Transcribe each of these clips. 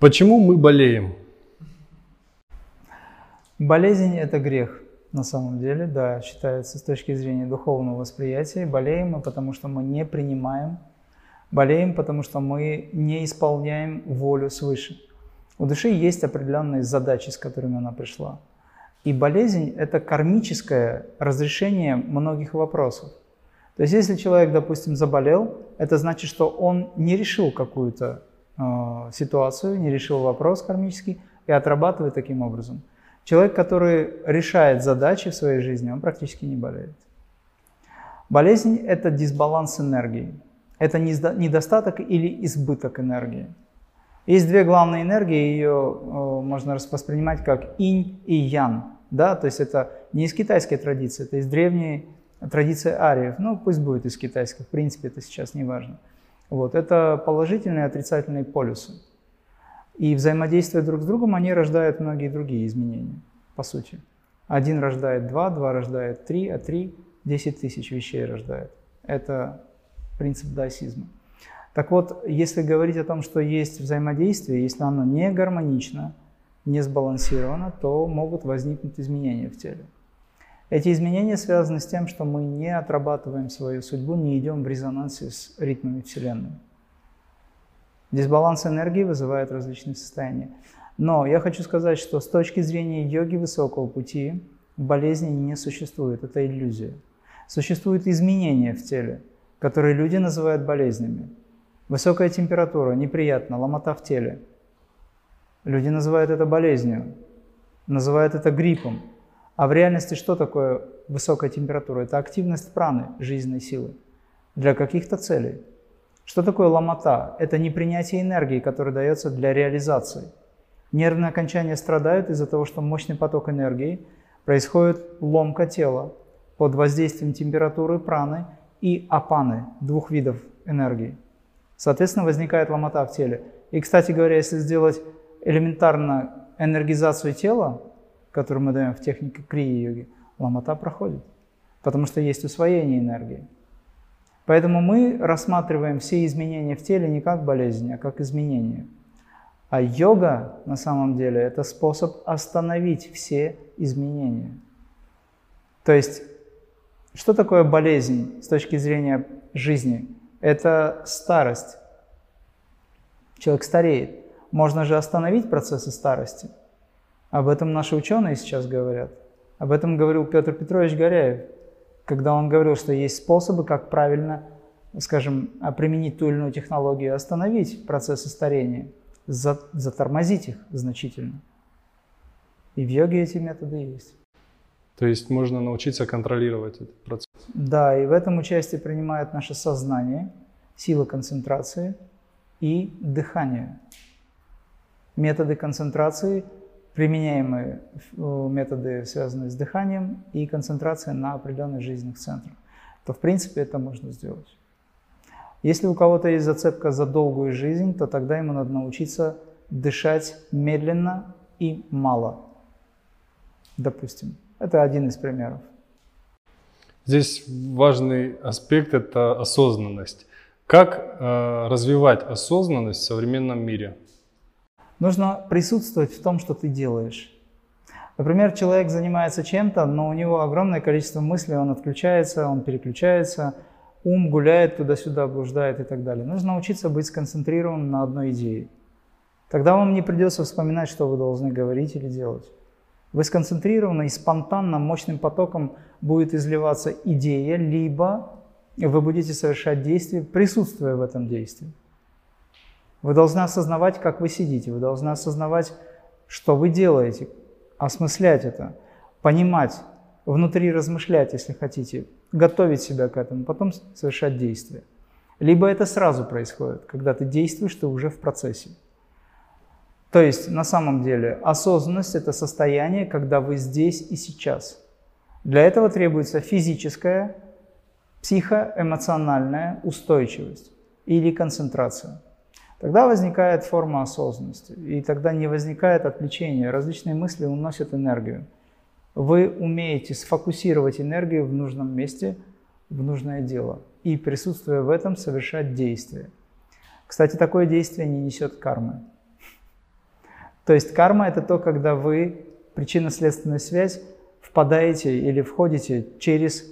Почему мы болеем? Болезнь – это грех на самом деле, да, считается с точки зрения духовного восприятия. Болеем мы, потому что мы не принимаем, болеем, потому что мы не исполняем волю свыше. У души есть определенные задачи, с которыми она пришла. И болезнь – это кармическое разрешение многих вопросов. То есть если человек, допустим, заболел, это значит, что он не решил какую-то ситуацию, не решил вопрос кармический и отрабатывает таким образом. Человек, который решает задачи в своей жизни, он практически не болеет. Болезнь – это дисбаланс энергии. Это недостаток или избыток энергии. Есть две главные энергии, ее э, можно воспринимать как инь и ян. Да? То есть это не из китайской традиции, это из древней традиции ариев. Ну, пусть будет из китайской, в принципе, это сейчас не важно. Вот. Это положительные и отрицательные полюсы. И взаимодействуя друг с другом, они рождают многие другие изменения, по сути. Один рождает два, два рождает три, а три – десять тысяч вещей рождает. Это принцип даосизма. Так вот, если говорить о том, что есть взаимодействие, если оно не гармонично, не сбалансировано, то могут возникнуть изменения в теле. Эти изменения связаны с тем, что мы не отрабатываем свою судьбу, не идем в резонансе с ритмами Вселенной. Дисбаланс энергии вызывает различные состояния. Но я хочу сказать, что с точки зрения йоги высокого пути болезни не существует, это иллюзия. Существуют изменения в теле, которые люди называют болезнями. Высокая температура, неприятно, ломота в теле. Люди называют это болезнью, называют это гриппом. А в реальности что такое высокая температура? Это активность праны, жизненной силы, для каких-то целей. Что такое ломота? Это непринятие энергии, которая дается для реализации. Нервные окончания страдают из-за того, что мощный поток энергии, происходит ломка тела под воздействием температуры праны и апаны, двух видов энергии. Соответственно, возникает ломота в теле. И, кстати говоря, если сделать элементарно энергизацию тела, которую мы даем в технике крии-йоги, ломота проходит, потому что есть усвоение энергии. Поэтому мы рассматриваем все изменения в теле не как болезнь, а как изменения. А йога на самом деле это способ остановить все изменения. То есть, что такое болезнь с точки зрения жизни? это старость. Человек стареет. Можно же остановить процессы старости. Об этом наши ученые сейчас говорят. Об этом говорил Петр Петрович Горяев, когда он говорил, что есть способы, как правильно, скажем, применить ту или иную технологию, остановить процессы старения, затормозить их значительно. И в йоге эти методы есть. То есть можно научиться контролировать этот процесс. Да, и в этом участие принимает наше сознание, сила концентрации и дыхание. Методы концентрации, применяемые э, методы, связанные с дыханием и концентрацией на определенных жизненных центрах, то в принципе это можно сделать. Если у кого-то есть зацепка за долгую жизнь, то тогда ему надо научиться дышать медленно и мало, допустим. Это один из примеров. Здесь важный аспект – это осознанность. Как э, развивать осознанность в современном мире? Нужно присутствовать в том, что ты делаешь. Например, человек занимается чем-то, но у него огромное количество мыслей, он отключается, он переключается, ум гуляет туда-сюда, блуждает и так далее. Нужно научиться быть сконцентрированным на одной идее. Тогда вам не придется вспоминать, что вы должны говорить или делать. Вы сконцентрированы и спонтанно, мощным потоком будет изливаться идея, либо вы будете совершать действие, присутствуя в этом действии. Вы должны осознавать, как вы сидите, вы должны осознавать, что вы делаете, осмыслять это, понимать, внутри размышлять, если хотите, готовить себя к этому, потом совершать действие. Либо это сразу происходит, когда ты действуешь, ты уже в процессе. То есть на самом деле осознанность – это состояние, когда вы здесь и сейчас. Для этого требуется физическая, психоэмоциональная устойчивость или концентрация. Тогда возникает форма осознанности, и тогда не возникает отвлечения. Различные мысли уносят энергию. Вы умеете сфокусировать энергию в нужном месте, в нужное дело, и присутствуя в этом совершать действие. Кстати, такое действие не несет кармы. То есть карма – это то, когда вы причинно-следственную связь впадаете или входите через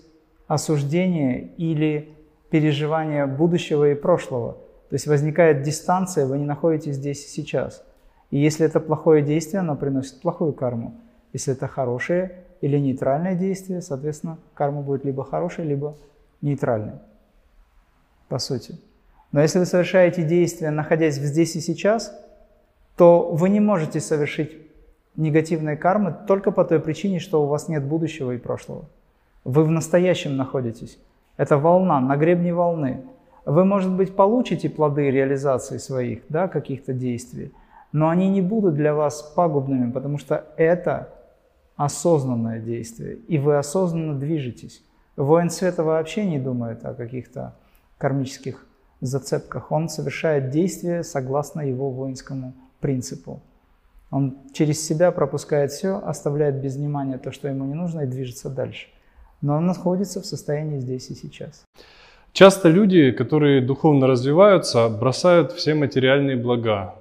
осуждение или переживание будущего и прошлого. То есть возникает дистанция, вы не находитесь здесь и сейчас. И если это плохое действие, оно приносит плохую карму. Если это хорошее или нейтральное действие, соответственно, карма будет либо хорошей, либо нейтральной, по сути. Но если вы совершаете действия, находясь здесь и сейчас, то вы не можете совершить негативной кармы только по той причине, что у вас нет будущего и прошлого. Вы в настоящем находитесь. Это волна, на гребне волны. Вы, может быть, получите плоды реализации своих да, каких-то действий, но они не будут для вас пагубными, потому что это осознанное действие, и вы осознанно движетесь. Воин света вообще не думает о каких-то кармических зацепках. Он совершает действия согласно его воинскому принципу. Он через себя пропускает все, оставляет без внимания то, что ему не нужно, и движется дальше. Но он находится в состоянии здесь и сейчас. Часто люди, которые духовно развиваются, бросают все материальные блага.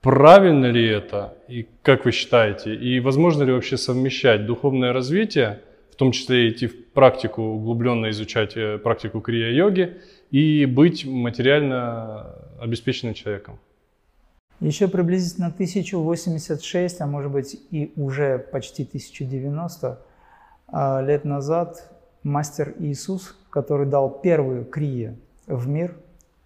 Правильно ли это? И как вы считаете? И возможно ли вообще совмещать духовное развитие, в том числе идти в практику, углубленно изучать э, практику крия-йоги, и быть материально обеспеченным человеком? Еще приблизительно 1086, а может быть и уже почти 1090 а, лет назад мастер Иисус, который дал первую крия в мир,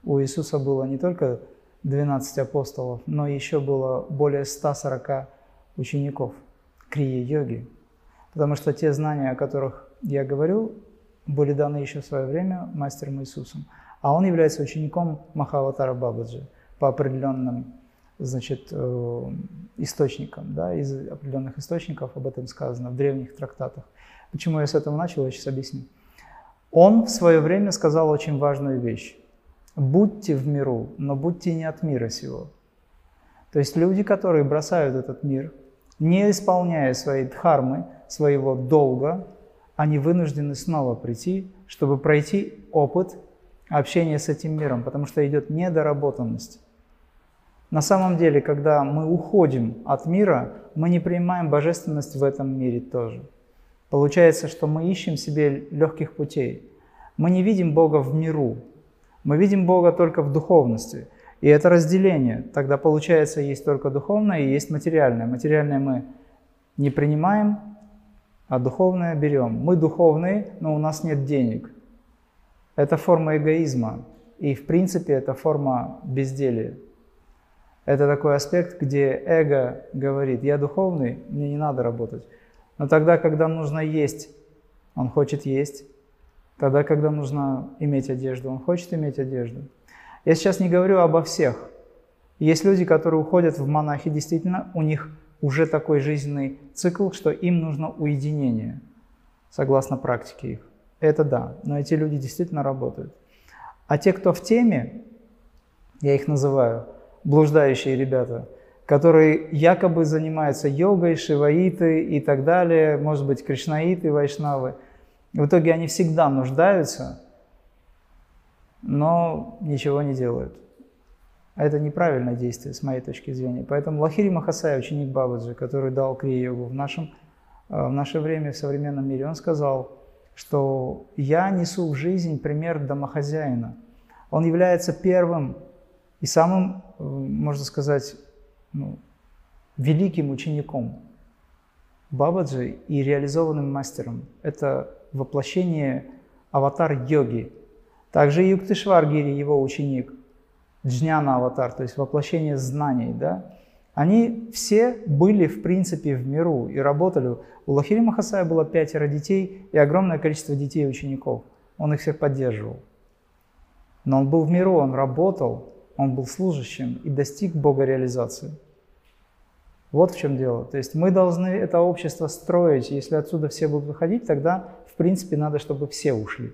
у Иисуса было не только 12 апостолов, но еще было более 140 учеников крия йоги. Потому что те знания, о которых я говорю, были даны еще в свое время мастером Иисусом. А он является учеником Махаватара Бабаджи по определенным значит, э, источникам, да, из определенных источников об этом сказано в древних трактатах. Почему я с этого начал, я сейчас объясню. Он в свое время сказал очень важную вещь. Будьте в миру, но будьте не от мира сего. То есть люди, которые бросают этот мир, не исполняя своей дхармы, своего долга, они вынуждены снова прийти, чтобы пройти опыт общения с этим миром, потому что идет недоработанность. На самом деле, когда мы уходим от мира, мы не принимаем божественность в этом мире тоже. Получается, что мы ищем себе легких путей. Мы не видим Бога в миру, мы видим Бога только в духовности. И это разделение. Тогда получается, есть только духовное и есть материальное. Материальное мы не принимаем, а духовное берем. Мы духовные, но у нас нет денег. Это форма эгоизма. И в принципе это форма безделия. Это такой аспект, где эго говорит, я духовный, мне не надо работать. Но тогда, когда нужно есть, он хочет есть. Тогда, когда нужно иметь одежду, он хочет иметь одежду. Я сейчас не говорю обо всех. Есть люди, которые уходят в монахи, действительно, у них уже такой жизненный цикл, что им нужно уединение, согласно практике их. Это да, но эти люди действительно работают. А те, кто в теме, я их называю, блуждающие ребята, которые якобы занимаются йогой, шиваиты и так далее, может быть, кришнаиты, вайшнавы. В итоге они всегда нуждаются, но ничего не делают. Это неправильное действие с моей точки зрения. Поэтому Лахири Махасай, ученик Бабаджи, который дал крия-йогу в, нашем, э, в наше время, в современном мире, он сказал, что я несу в жизнь пример домохозяина. Он является первым и самым, э, можно сказать, ну, великим учеником Бабаджи и реализованным мастером. Это воплощение аватар-йоги. Также Юктишваргири, его ученик, Джняна аватар, то есть воплощение знаний, да, они все были, в принципе, в миру и работали. У Лахири Махасая было пятеро детей и огромное количество детей и учеников. Он их всех поддерживал. Но он был в миру, он работал, он был служащим и достиг Бога реализации. Вот в чем дело. То есть мы должны это общество строить. Если отсюда все будут выходить, тогда, в принципе, надо, чтобы все ушли.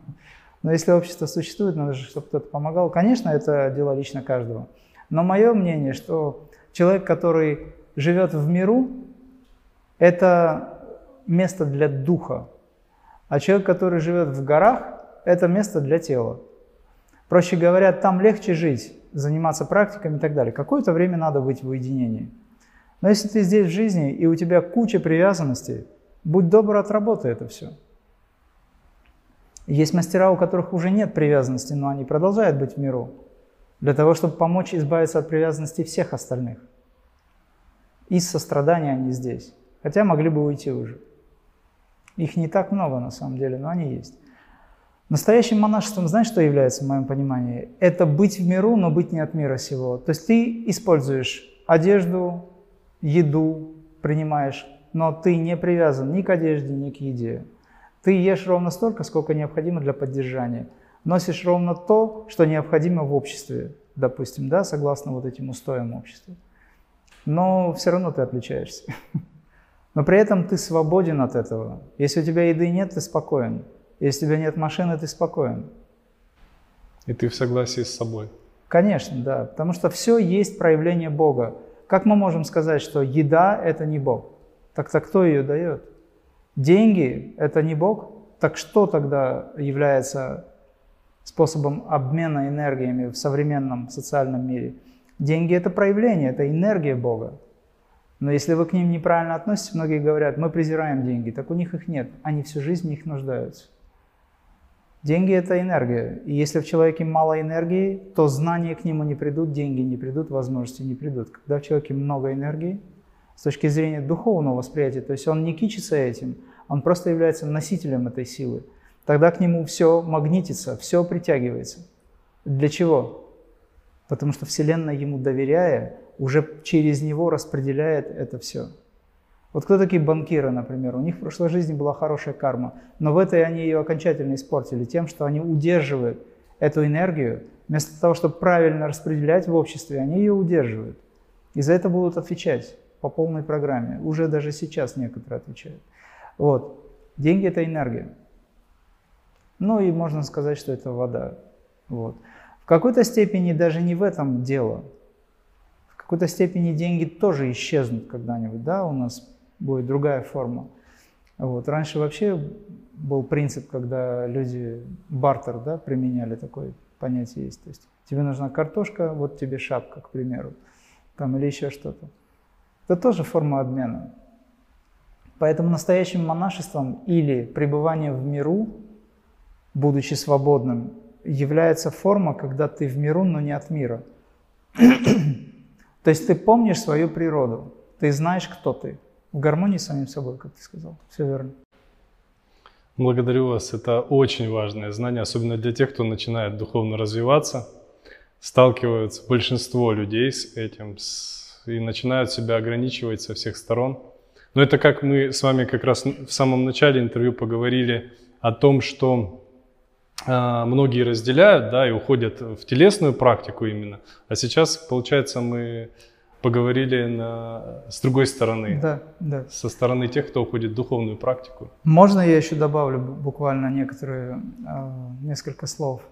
Но если общество существует, надо же, чтобы кто-то помогал. Конечно, это дело лично каждого. Но мое мнение, что человек, который живет в миру, это место для духа. А человек, который живет в горах, это место для тела. Проще говоря, там легче жить, заниматься практиками и так далее. Какое-то время надо быть в уединении. Но если ты здесь в жизни, и у тебя куча привязанностей, будь добр, отработай это все. Есть мастера, у которых уже нет привязанности, но они продолжают быть в миру, для того, чтобы помочь избавиться от привязанности всех остальных. Из сострадания они здесь, хотя могли бы уйти уже. Их не так много на самом деле, но они есть. Настоящим монашеством, знаешь, что является в моем понимании? Это быть в миру, но быть не от мира сего. То есть ты используешь одежду, еду, принимаешь, но ты не привязан ни к одежде, ни к еде. Ты ешь ровно столько, сколько необходимо для поддержания. Носишь ровно то, что необходимо в обществе, допустим, да, согласно вот этим устоям общества. Но все равно ты отличаешься. Но при этом ты свободен от этого. Если у тебя еды нет, ты спокоен. Если у тебя нет машины, ты спокоен. И ты в согласии с собой. Конечно, да. Потому что все есть проявление Бога. Как мы можем сказать, что еда – это не Бог? Так-то кто ее дает? Деньги – это не Бог? Так что тогда является способом обмена энергиями в современном социальном мире? Деньги – это проявление, это энергия Бога. Но если вы к ним неправильно относитесь, многие говорят, мы презираем деньги, так у них их нет, они всю жизнь в них нуждаются. Деньги – это энергия. И если в человеке мало энергии, то знания к нему не придут, деньги не придут, возможности не придут. Когда в человеке много энергии, с точки зрения духовного восприятия, то есть он не кичится этим, он просто является носителем этой силы, тогда к нему все магнитится, все притягивается. Для чего? Потому что Вселенная ему доверяя, уже через него распределяет это все. Вот кто такие банкиры, например? У них в прошлой жизни была хорошая карма, но в этой они ее окончательно испортили тем, что они удерживают эту энергию, вместо того, чтобы правильно распределять в обществе, они ее удерживают. И за это будут отвечать по полной программе. Уже даже сейчас некоторые отвечают. Вот. Деньги – это энергия. Ну и можно сказать, что это вода. Вот. В какой-то степени даже не в этом дело. В какой-то степени деньги тоже исчезнут когда-нибудь, да, у нас будет другая форма. Вот. Раньше вообще был принцип, когда люди бартер да, применяли такое понятие есть. То есть тебе нужна картошка, вот тебе шапка, к примеру, там, или еще что-то. Это тоже форма обмена. Поэтому настоящим монашеством или пребыванием в миру, будучи свободным, является форма, когда ты в миру, но не от мира. То есть ты помнишь свою природу, ты знаешь, кто ты, в гармонии с самим собой, как ты сказал. Все верно. Благодарю вас. Это очень важное знание, особенно для тех, кто начинает духовно развиваться. Сталкиваются большинство людей с этим и начинают себя ограничивать со всех сторон. Но это как мы с вами как раз в самом начале интервью поговорили о том, что а, многие разделяют, да, и уходят в телесную практику именно. А сейчас, получается, мы поговорили на, с другой стороны, да, да. со стороны тех, кто уходит в духовную практику. Можно я еще добавлю буквально некоторые, а, несколько слов?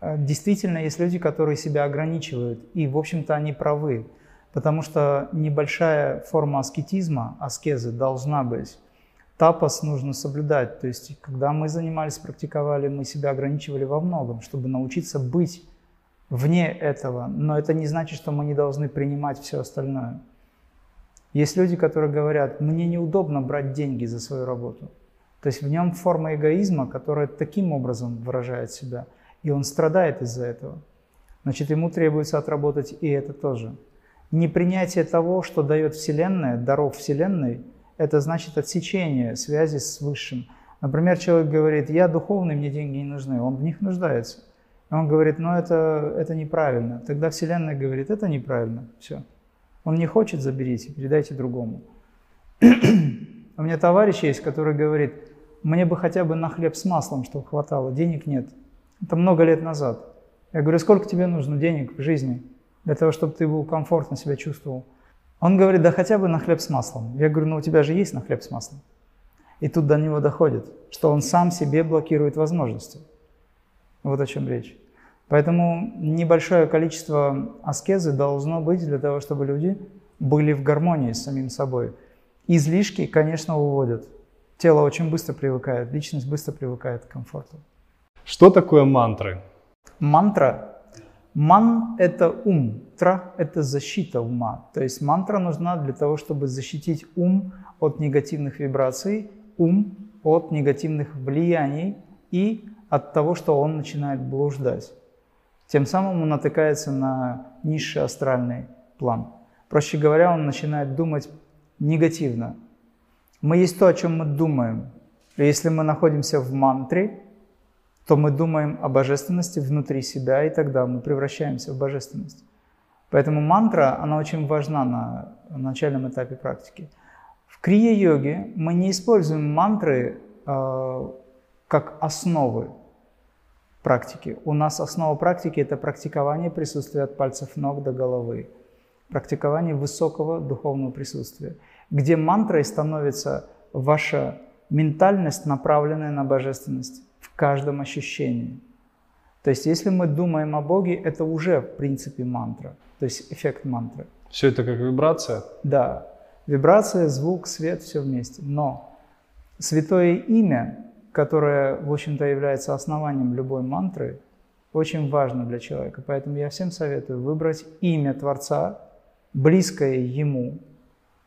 А, действительно, есть люди, которые себя ограничивают, и, в общем-то, они правы, потому что небольшая форма аскетизма, аскезы должна быть тапос нужно соблюдать. То есть, когда мы занимались, практиковали, мы себя ограничивали во многом, чтобы научиться быть вне этого. Но это не значит, что мы не должны принимать все остальное. Есть люди, которые говорят, мне неудобно брать деньги за свою работу. То есть в нем форма эгоизма, которая таким образом выражает себя, и он страдает из-за этого. Значит, ему требуется отработать и это тоже. Непринятие того, что дает Вселенная, даров Вселенной – это значит отсечение связи с Высшим. Например, человек говорит, я духовный, мне деньги не нужны, он в них нуждается. И он говорит, ну это, это неправильно. Тогда Вселенная говорит, это неправильно, все. Он не хочет, заберите, передайте другому. У меня товарищ есть, который говорит, мне бы хотя бы на хлеб с маслом, чтобы хватало, денег нет. Это много лет назад. Я говорю, сколько тебе нужно денег в жизни для того, чтобы ты был комфортно себя чувствовал? Он говорит, да хотя бы на хлеб с маслом. Я говорю, ну у тебя же есть на хлеб с маслом. И тут до него доходит, что он сам себе блокирует возможности. Вот о чем речь. Поэтому небольшое количество аскезы должно быть для того, чтобы люди были в гармонии с самим собой. Излишки, конечно, уводят. Тело очень быстро привыкает, личность быстро привыкает к комфорту. Что такое мантры? Мантра Ман – это ум, тра – это защита ума. То есть мантра нужна для того, чтобы защитить ум от негативных вибраций, ум от негативных влияний и от того, что он начинает блуждать. Тем самым он натыкается на низший астральный план. Проще говоря, он начинает думать негативно. Мы есть то, о чем мы думаем. И если мы находимся в мантре, то мы думаем о божественности внутри себя, и тогда мы превращаемся в божественность. Поэтому мантра, она очень важна на начальном этапе практики. В крия-йоге мы не используем мантры э, как основы практики. У нас основа практики – это практикование присутствия от пальцев ног до головы, практикование высокого духовного присутствия, где мантрой становится ваша ментальность, направленная на божественность в каждом ощущении. То есть, если мы думаем о Боге, это уже в принципе мантра, то есть эффект мантры. Все это как вибрация? Да. Вибрация, звук, свет, все вместе. Но святое имя, которое, в общем-то, является основанием любой мантры, очень важно для человека. Поэтому я всем советую выбрать имя Творца, близкое ему.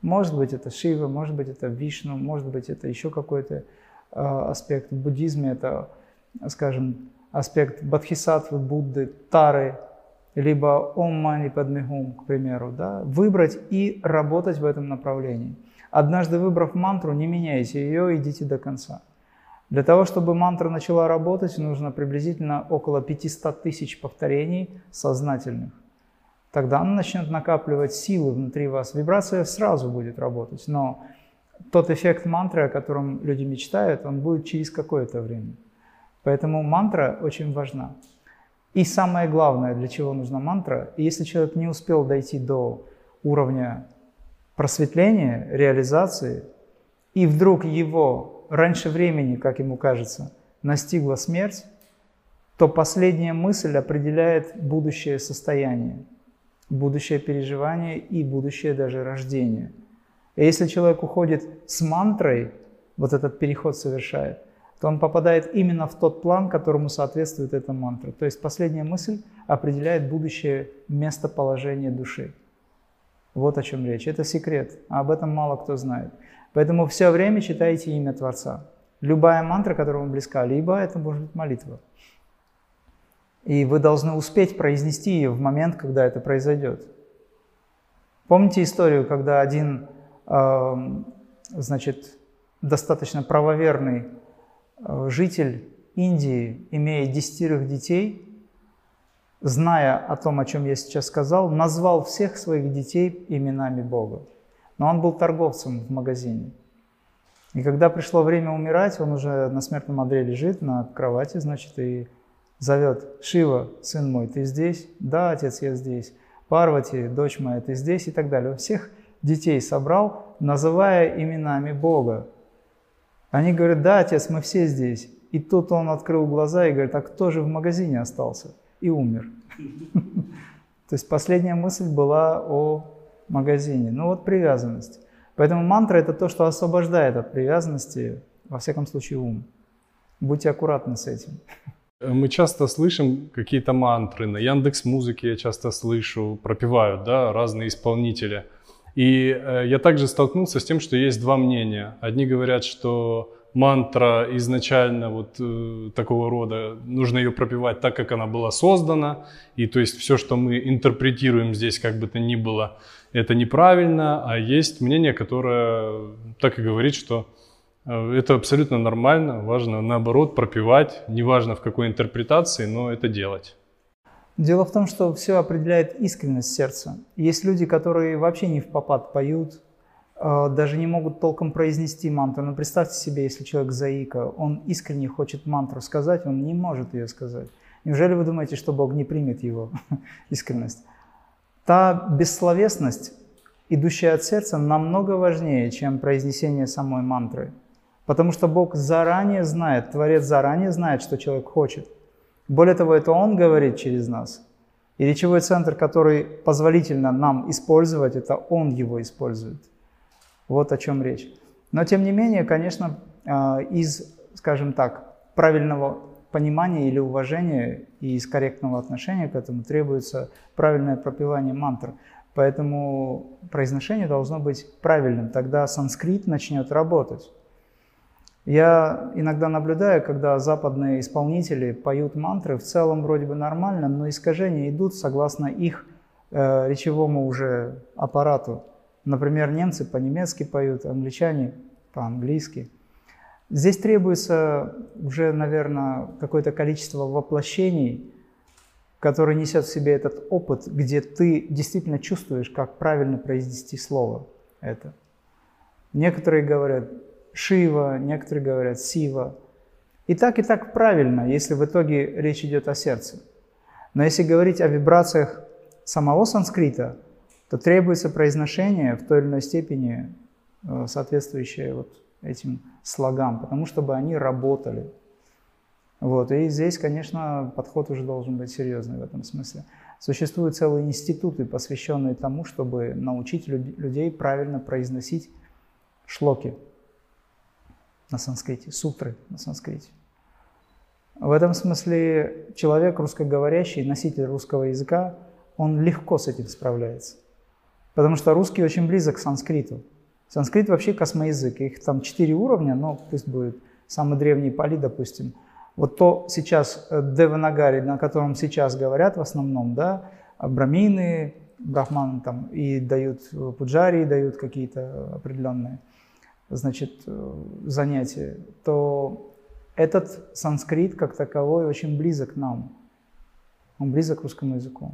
Может быть, это Шива, может быть, это Вишну, может быть, это еще какой-то Э, аспект. В буддизме это, скажем, аспект Бодхисаттвы, Будды, Тары, либо Ом Мани Падмегум, к примеру. Да? Выбрать и работать в этом направлении. Однажды выбрав мантру, не меняйте ее, идите до конца. Для того, чтобы мантра начала работать, нужно приблизительно около 500 тысяч повторений сознательных. Тогда она начнет накапливать силы внутри вас. Вибрация сразу будет работать, но тот эффект мантры, о котором люди мечтают, он будет через какое-то время. Поэтому мантра очень важна. И самое главное, для чего нужна мантра, если человек не успел дойти до уровня просветления, реализации, и вдруг его раньше времени, как ему кажется, настигла смерть, то последняя мысль определяет будущее состояние, будущее переживание и будущее даже рождение – и если человек уходит с мантрой, вот этот переход совершает, то он попадает именно в тот план, которому соответствует эта мантра. То есть последняя мысль определяет будущее местоположение души. Вот о чем речь. Это секрет, а об этом мало кто знает. Поэтому все время читайте имя Творца. Любая мантра, которая вам близка, либо это может быть молитва. И вы должны успеть произнести ее в момент, когда это произойдет. Помните историю, когда один значит, достаточно правоверный э, житель Индии, имея десятерых детей, зная о том, о чем я сейчас сказал, назвал всех своих детей именами Бога. Но он был торговцем в магазине. И когда пришло время умирать, он уже на смертном одре лежит на кровати, значит, и зовет «Шива, сын мой, ты здесь?» «Да, отец, я здесь». «Парвати, дочь моя, ты здесь?» и так далее. У всех детей собрал, называя именами Бога. Они говорят, да, отец, мы все здесь. И тут он открыл глаза и говорит, а кто же в магазине остался? И умер. То есть последняя мысль была о магазине. Ну вот привязанность. Поэтому мантра это то, что освобождает от привязанности, во всяком случае, ум. Будьте аккуратны с этим. Мы часто слышим какие-то мантры. На Яндекс Музыке я часто слышу, пропевают да, разные исполнители – и э, я также столкнулся с тем, что есть два мнения. Одни говорят, что мантра изначально вот э, такого рода, нужно ее пропивать так, как она была создана, и то есть все, что мы интерпретируем здесь, как бы то ни было, это неправильно, а есть мнение, которое так и говорит, что э, это абсолютно нормально, важно наоборот пропивать, неважно в какой интерпретации, но это делать. Дело в том, что все определяет искренность сердца. Есть люди, которые вообще не в попад поют, э, даже не могут толком произнести мантру. Но представьте себе, если человек заика, он искренне хочет мантру сказать, он не может ее сказать. Неужели вы думаете, что Бог не примет его искренность? Та бессловесность, идущая от сердца, намного важнее, чем произнесение самой мантры. Потому что Бог заранее знает, Творец заранее знает, что человек хочет. Более того, это Он говорит через нас. И речевой центр, который позволительно нам использовать, это Он его использует. Вот о чем речь. Но тем не менее, конечно, а, из, скажем так, правильного понимания или уважения и из корректного отношения к этому требуется правильное пропевание мантр. Поэтому произношение должно быть правильным, тогда санскрит начнет работать. Я иногда наблюдаю, когда западные исполнители поют мантры, в целом вроде бы нормально, но искажения идут согласно их э, речевому уже аппарату. Например, немцы по-немецки поют, англичане по-английски. Здесь требуется уже, наверное, какое-то количество воплощений, которое несет в себе этот опыт, где ты действительно чувствуешь, как правильно произнести слово это. Некоторые говорят, Шива, некоторые говорят Сива. И так, и так правильно, если в итоге речь идет о сердце. Но если говорить о вибрациях самого санскрита, то требуется произношение в той или иной степени, э, соответствующее вот этим слогам, потому чтобы они работали. Вот. И здесь, конечно, подход уже должен быть серьезный в этом смысле. Существуют целые институты, посвященные тому, чтобы научить людей правильно произносить шлоки на санскрите, сутры на санскрите. В этом смысле человек русскоговорящий, носитель русского языка, он легко с этим справляется. Потому что русский очень близок к санскриту. Санскрит вообще космоязык. Их там четыре уровня, но пусть будет самый древний пали, допустим. Вот то сейчас э, Деванагари, на котором сейчас говорят в основном, да, брамины, брахманы там и дают э, пуджари, дают какие-то определенные значит, э, занятия, то этот санскрит как таковой очень близок нам. Он близок к русскому языку.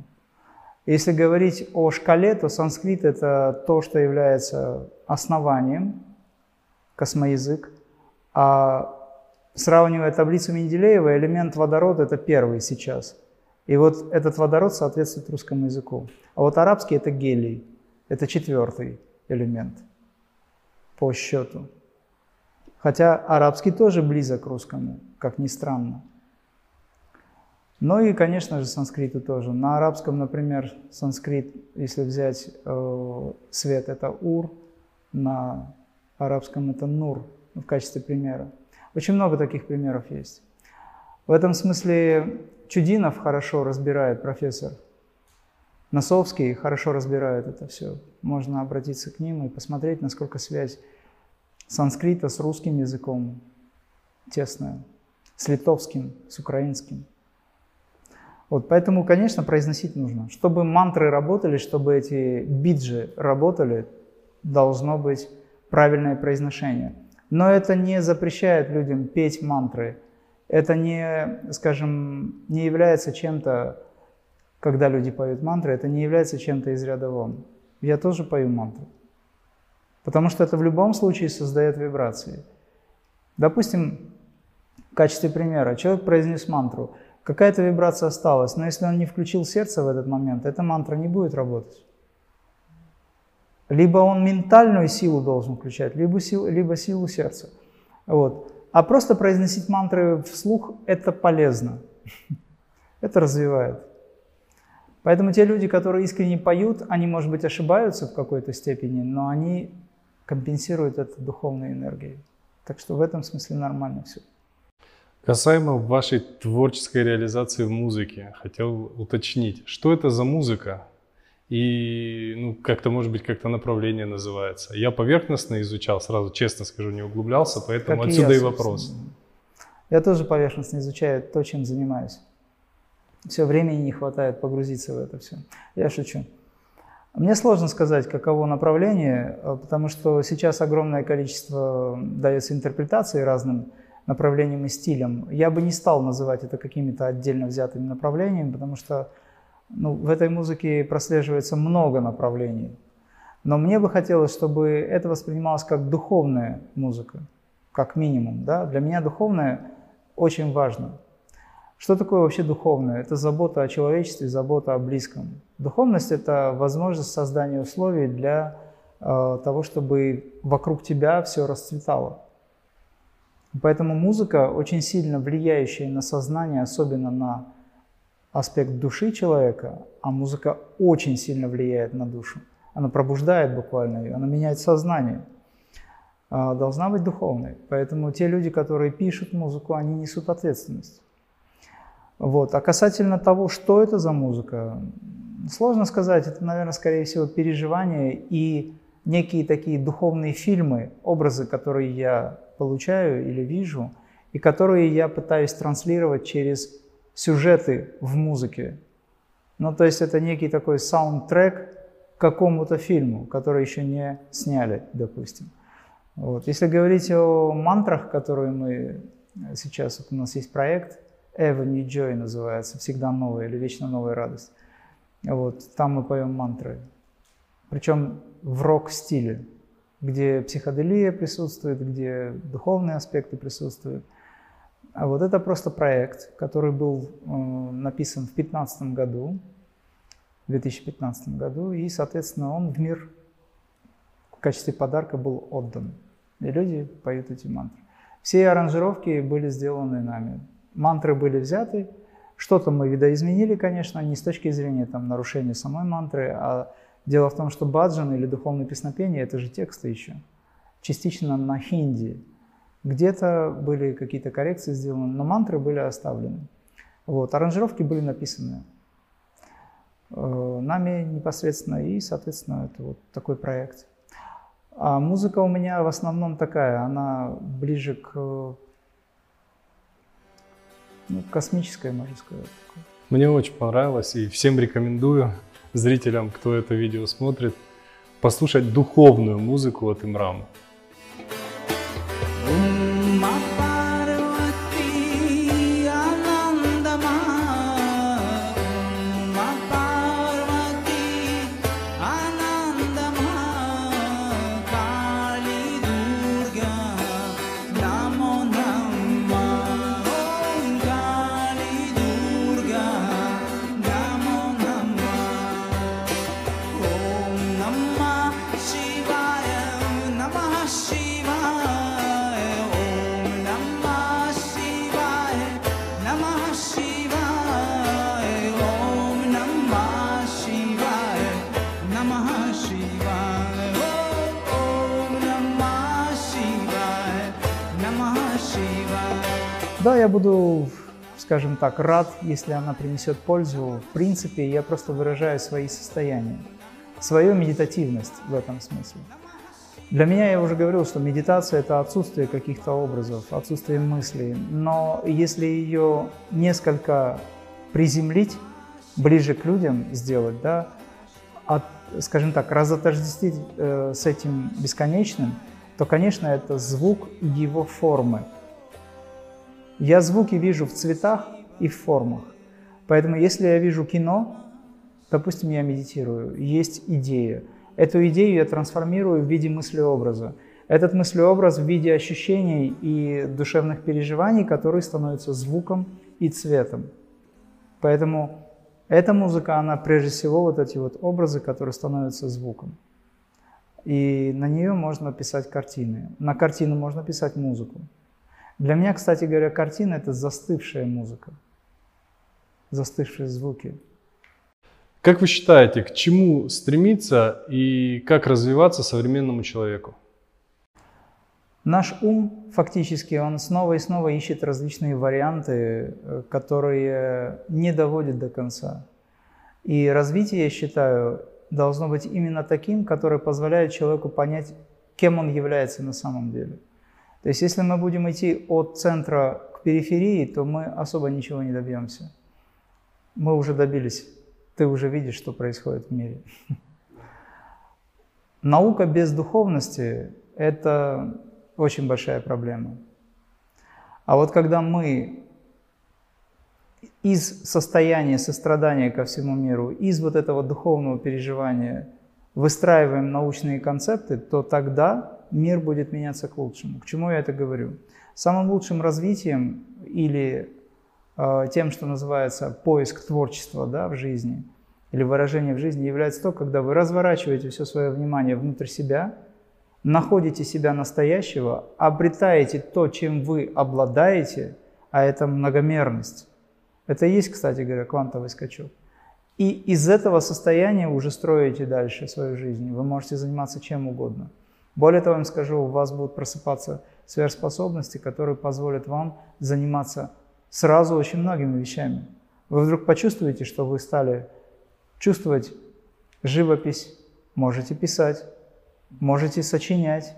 Если говорить о шкале, то санскрит – это то, что является основанием, космоязык, а сравнивая таблицу Менделеева, элемент водорода – это первый сейчас. И вот этот водород соответствует русскому языку. А вот арабский – это гелий, это четвертый элемент – по счету. Хотя арабский тоже близок к русскому, как ни странно. Ну и, конечно же, санскриту тоже. На арабском, например, санскрит, если взять э, свет, это ур, на арабском это нур, в качестве примера. Очень много таких примеров есть. В этом смысле Чудинов хорошо разбирает, профессор. Носовский хорошо разбирает это все. Можно обратиться к ним и посмотреть, насколько связь санскрита с русским языком тесная, с литовским, с украинским. Вот, поэтому, конечно, произносить нужно. Чтобы мантры работали, чтобы эти биджи работали, должно быть правильное произношение. Но это не запрещает людям петь мантры. Это не, скажем, не является чем-то когда люди поют мантры, это не является чем-то из ряда вон. Я тоже пою мантры. Потому что это в любом случае создает вибрации. Допустим, в качестве примера, человек произнес мантру, какая-то вибрация осталась, но если он не включил сердце в этот момент, эта мантра не будет работать. Либо он ментальную силу должен включать, либо силу, либо силу сердца. Вот. А просто произносить мантры вслух – это полезно. Это развивает. Поэтому те люди, которые искренне поют, они, может быть, ошибаются в какой-то степени, но они компенсируют это духовной энергией. Так что в этом смысле нормально все. Касаемо вашей творческой реализации в музыке, хотел уточнить, что это за музыка? И ну, как-то, может быть, как-то направление называется. Я поверхностно изучал, сразу честно скажу, не углублялся, поэтому как отсюда и, я, и вопрос. Я тоже поверхностно изучаю то, чем занимаюсь все времени не хватает погрузиться в это все. Я шучу. Мне сложно сказать, каково направление, э, потому что сейчас огромное количество дается интерпретаций разным направлениям и стилям. Я бы не стал называть это какими-то отдельно взятыми направлениями, потому что ну, в этой музыке прослеживается много направлений. Но мне бы хотелось, чтобы это воспринималось как духовная музыка, как минимум. Да? Для меня духовное очень важно. Что такое вообще духовное? Это забота о человечестве, забота о близком. Духовность – это возможность создания условий для э, того, чтобы вокруг тебя все расцветало. Поэтому музыка, очень сильно влияющая на сознание, особенно на аспект души человека, а музыка очень сильно влияет на душу. Она пробуждает буквально ее, она меняет сознание. Э, должна быть духовной. Поэтому те люди, которые пишут музыку, они несут ответственность. Вот. А касательно того, что это за музыка, сложно сказать. Это, наверное, скорее всего, переживания и некие такие духовные фильмы, образы, которые я получаю или вижу, и которые я пытаюсь транслировать через сюжеты в музыке. Ну, то есть это некий такой саундтрек к какому-то фильму, который еще не сняли, допустим. Вот. Если говорить о мантрах, которые мы сейчас, вот у нас есть проект, Ever New Joy называется, всегда новая или вечно новая радость. Вот, там мы поем мантры. Причем в рок-стиле, где психоделия присутствует, где духовные аспекты присутствуют. А вот это просто проект, который был э, написан в 2015 году, в 2015 году, и, соответственно, он в мир в качестве подарка был отдан. И люди поют эти мантры. Все аранжировки были сделаны нами. Мантры были взяты, что-то мы видоизменили, конечно, не с точки зрения там, нарушения самой мантры, а дело в том, что баджан или духовное песнопение – это же тексты еще, частично на хинди. Где-то были какие-то коррекции сделаны, но мантры были оставлены. Вот, аранжировки были написаны э, нами непосредственно, и, соответственно, это вот такой проект. А музыка у меня в основном такая, она ближе к ну, космическая, можно сказать. Мне очень понравилось и всем рекомендую зрителям, кто это видео смотрит, послушать духовную музыку от Имрама. Буду, скажем так, рад, если она принесет пользу. В принципе, я просто выражаю свои состояния, свою медитативность в этом смысле. Для меня, я уже говорил, что медитация – это отсутствие каких-то образов, отсутствие мыслей. Но если ее несколько приземлить, ближе к людям сделать, да, от, скажем так, разотождествить э, с этим бесконечным, то, конечно, это звук его формы – я звуки вижу в цветах и в формах. Поэтому если я вижу кино, допустим, я медитирую, есть идея. Эту идею я трансформирую в виде мыслеобраза. Этот мыслеобраз в виде ощущений и душевных переживаний, которые становятся звуком и цветом. Поэтому эта музыка, она прежде всего вот эти вот образы, которые становятся звуком. И на нее можно писать картины. На картину можно писать музыку. Для меня, кстати говоря, картина – это застывшая музыка, застывшие звуки. Как вы считаете, к чему стремиться и как развиваться современному человеку? Наш ум, фактически, он снова и снова ищет различные варианты, э, которые не доводят до конца. И развитие, я считаю, должно быть именно таким, которое позволяет человеку понять, кем он является на самом деле – то есть если мы будем идти от центра к периферии, то мы особо ничего не добьемся. Мы уже добились. Ты уже видишь, что происходит в мире. Наука без духовности – это очень большая проблема. А вот когда мы из состояния сострадания ко всему миру, из вот этого духовного переживания выстраиваем научные концепты, то тогда мир будет меняться к лучшему. К чему я это говорю? Самым лучшим развитием или э, тем, что называется поиск творчества да, в жизни или выражение в жизни, является то, когда вы разворачиваете все свое внимание внутрь себя, находите себя настоящего, обретаете то, чем вы обладаете, а это многомерность. Это и есть, кстати говоря, квантовый скачок. И из этого состояния уже строите дальше свою жизнь. Вы можете заниматься чем угодно. Более того, я вам скажу, у вас будут просыпаться сверхспособности, которые позволят вам заниматься сразу очень многими вещами. Вы вдруг почувствуете, что вы стали чувствовать живопись, можете писать, можете сочинять,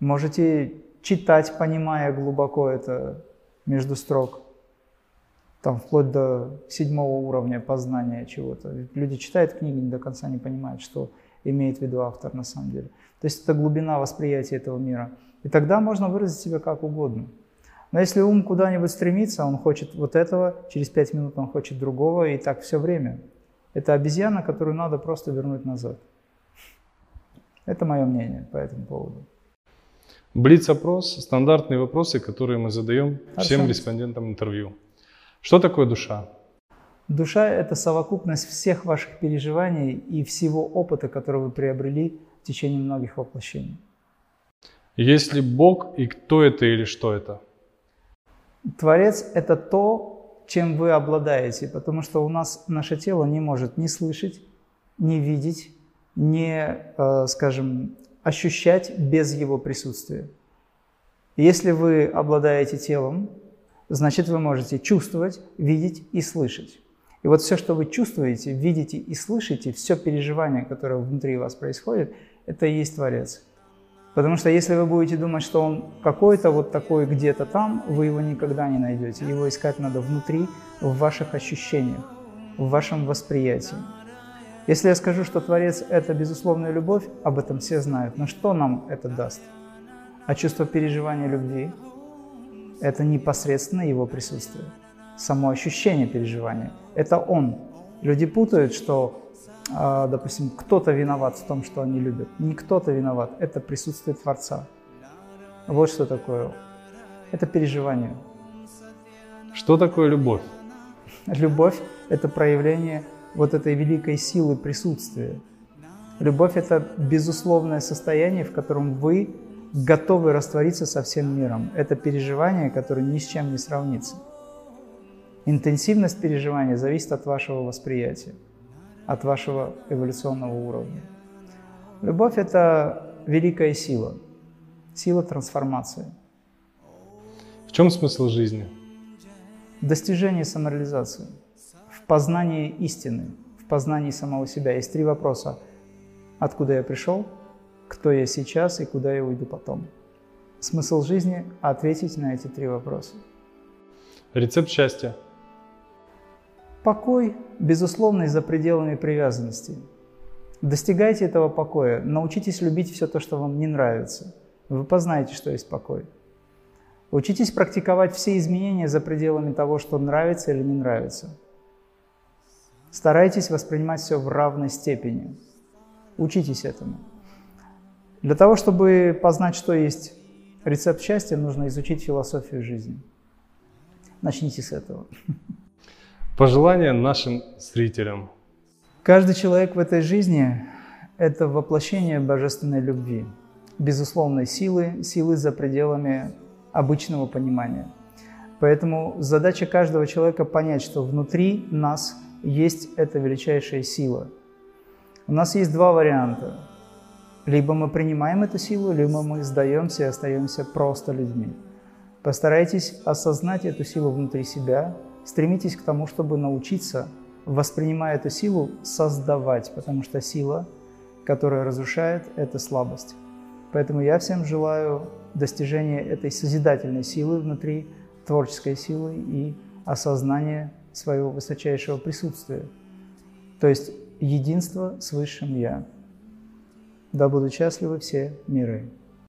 можете читать, понимая глубоко это между строк, там вплоть до седьмого уровня познания чего-то. Люди читают книги, не до конца не понимают, что имеет в виду автор на самом деле. То есть это глубина восприятия этого мира. И тогда можно выразить себя как угодно. Но если ум куда-нибудь стремится, он хочет вот этого, через пять минут он хочет другого, и так все время. Это обезьяна, которую надо просто вернуть назад. Это мое мнение по этому поводу. Блиц-опрос – стандартные вопросы, которые мы задаем Хорошо. всем респондентам интервью. Что такое душа? Душа – это совокупность всех ваших переживаний и всего опыта, который вы приобрели в течение многих воплощений. Есть ли Бог и кто это или что это? Творец – это то, чем вы обладаете, потому что у нас наше тело не может ни слышать, ни видеть, не, э, скажем, ощущать без его присутствия. Если вы обладаете телом, значит вы можете чувствовать, видеть и слышать. И вот все, что вы чувствуете, видите и слышите, все переживание, которое внутри вас происходит, это и есть Творец. Потому что если вы будете думать, что он какой-то вот такой где-то там, вы его никогда не найдете. Его искать надо внутри, в ваших ощущениях, в вашем восприятии. Если я скажу, что Творец – это безусловная любовь, об этом все знают. Но что нам это даст? А чувство переживания любви – это непосредственно его присутствие. Само ощущение переживания – это он. Люди путают, что а, допустим, кто-то виноват в том, что они любят. Не кто-то виноват, это присутствие Творца. Вот что такое. Это переживание. Что такое любовь? Любовь – это проявление вот этой великой силы присутствия. Любовь – это безусловное состояние, в котором вы готовы раствориться со всем миром. Это переживание, которое ни с чем не сравнится. Интенсивность переживания зависит от вашего восприятия от вашего эволюционного уровня. Любовь – это великая сила, сила трансформации. В чем смысл жизни? В достижении самореализации, в познании истины, в познании самого себя. Есть три вопроса. Откуда я пришел, кто я сейчас и куда я уйду потом. Смысл жизни – ответить на эти три вопроса. Рецепт счастья – Покой, безусловный, за пределами привязанности. Достигайте этого покоя, научитесь любить все то, что вам не нравится. Вы познаете, что есть покой. Учитесь практиковать все изменения за пределами того, что нравится или не нравится. Старайтесь воспринимать все в равной степени. Учитесь этому. Для того, чтобы познать, что есть рецепт счастья, нужно изучить философию жизни. Начните с этого. Пожелания нашим зрителям. Каждый человек в этой жизни – это воплощение божественной любви, безусловной силы, силы за пределами обычного понимания. Поэтому задача каждого человека понять, что внутри нас есть эта величайшая сила. У нас есть два варианта. Либо мы принимаем эту силу, либо мы сдаемся и остаемся просто людьми. Постарайтесь осознать эту силу внутри себя – Стремитесь к тому, чтобы научиться, воспринимая эту силу, создавать, потому что сила, которая разрушает, это слабость. Поэтому я всем желаю достижения этой созидательной силы внутри, творческой силы и осознания своего высочайшего присутствия. То есть единство с Высшим Я. Да будут счастливы все миры.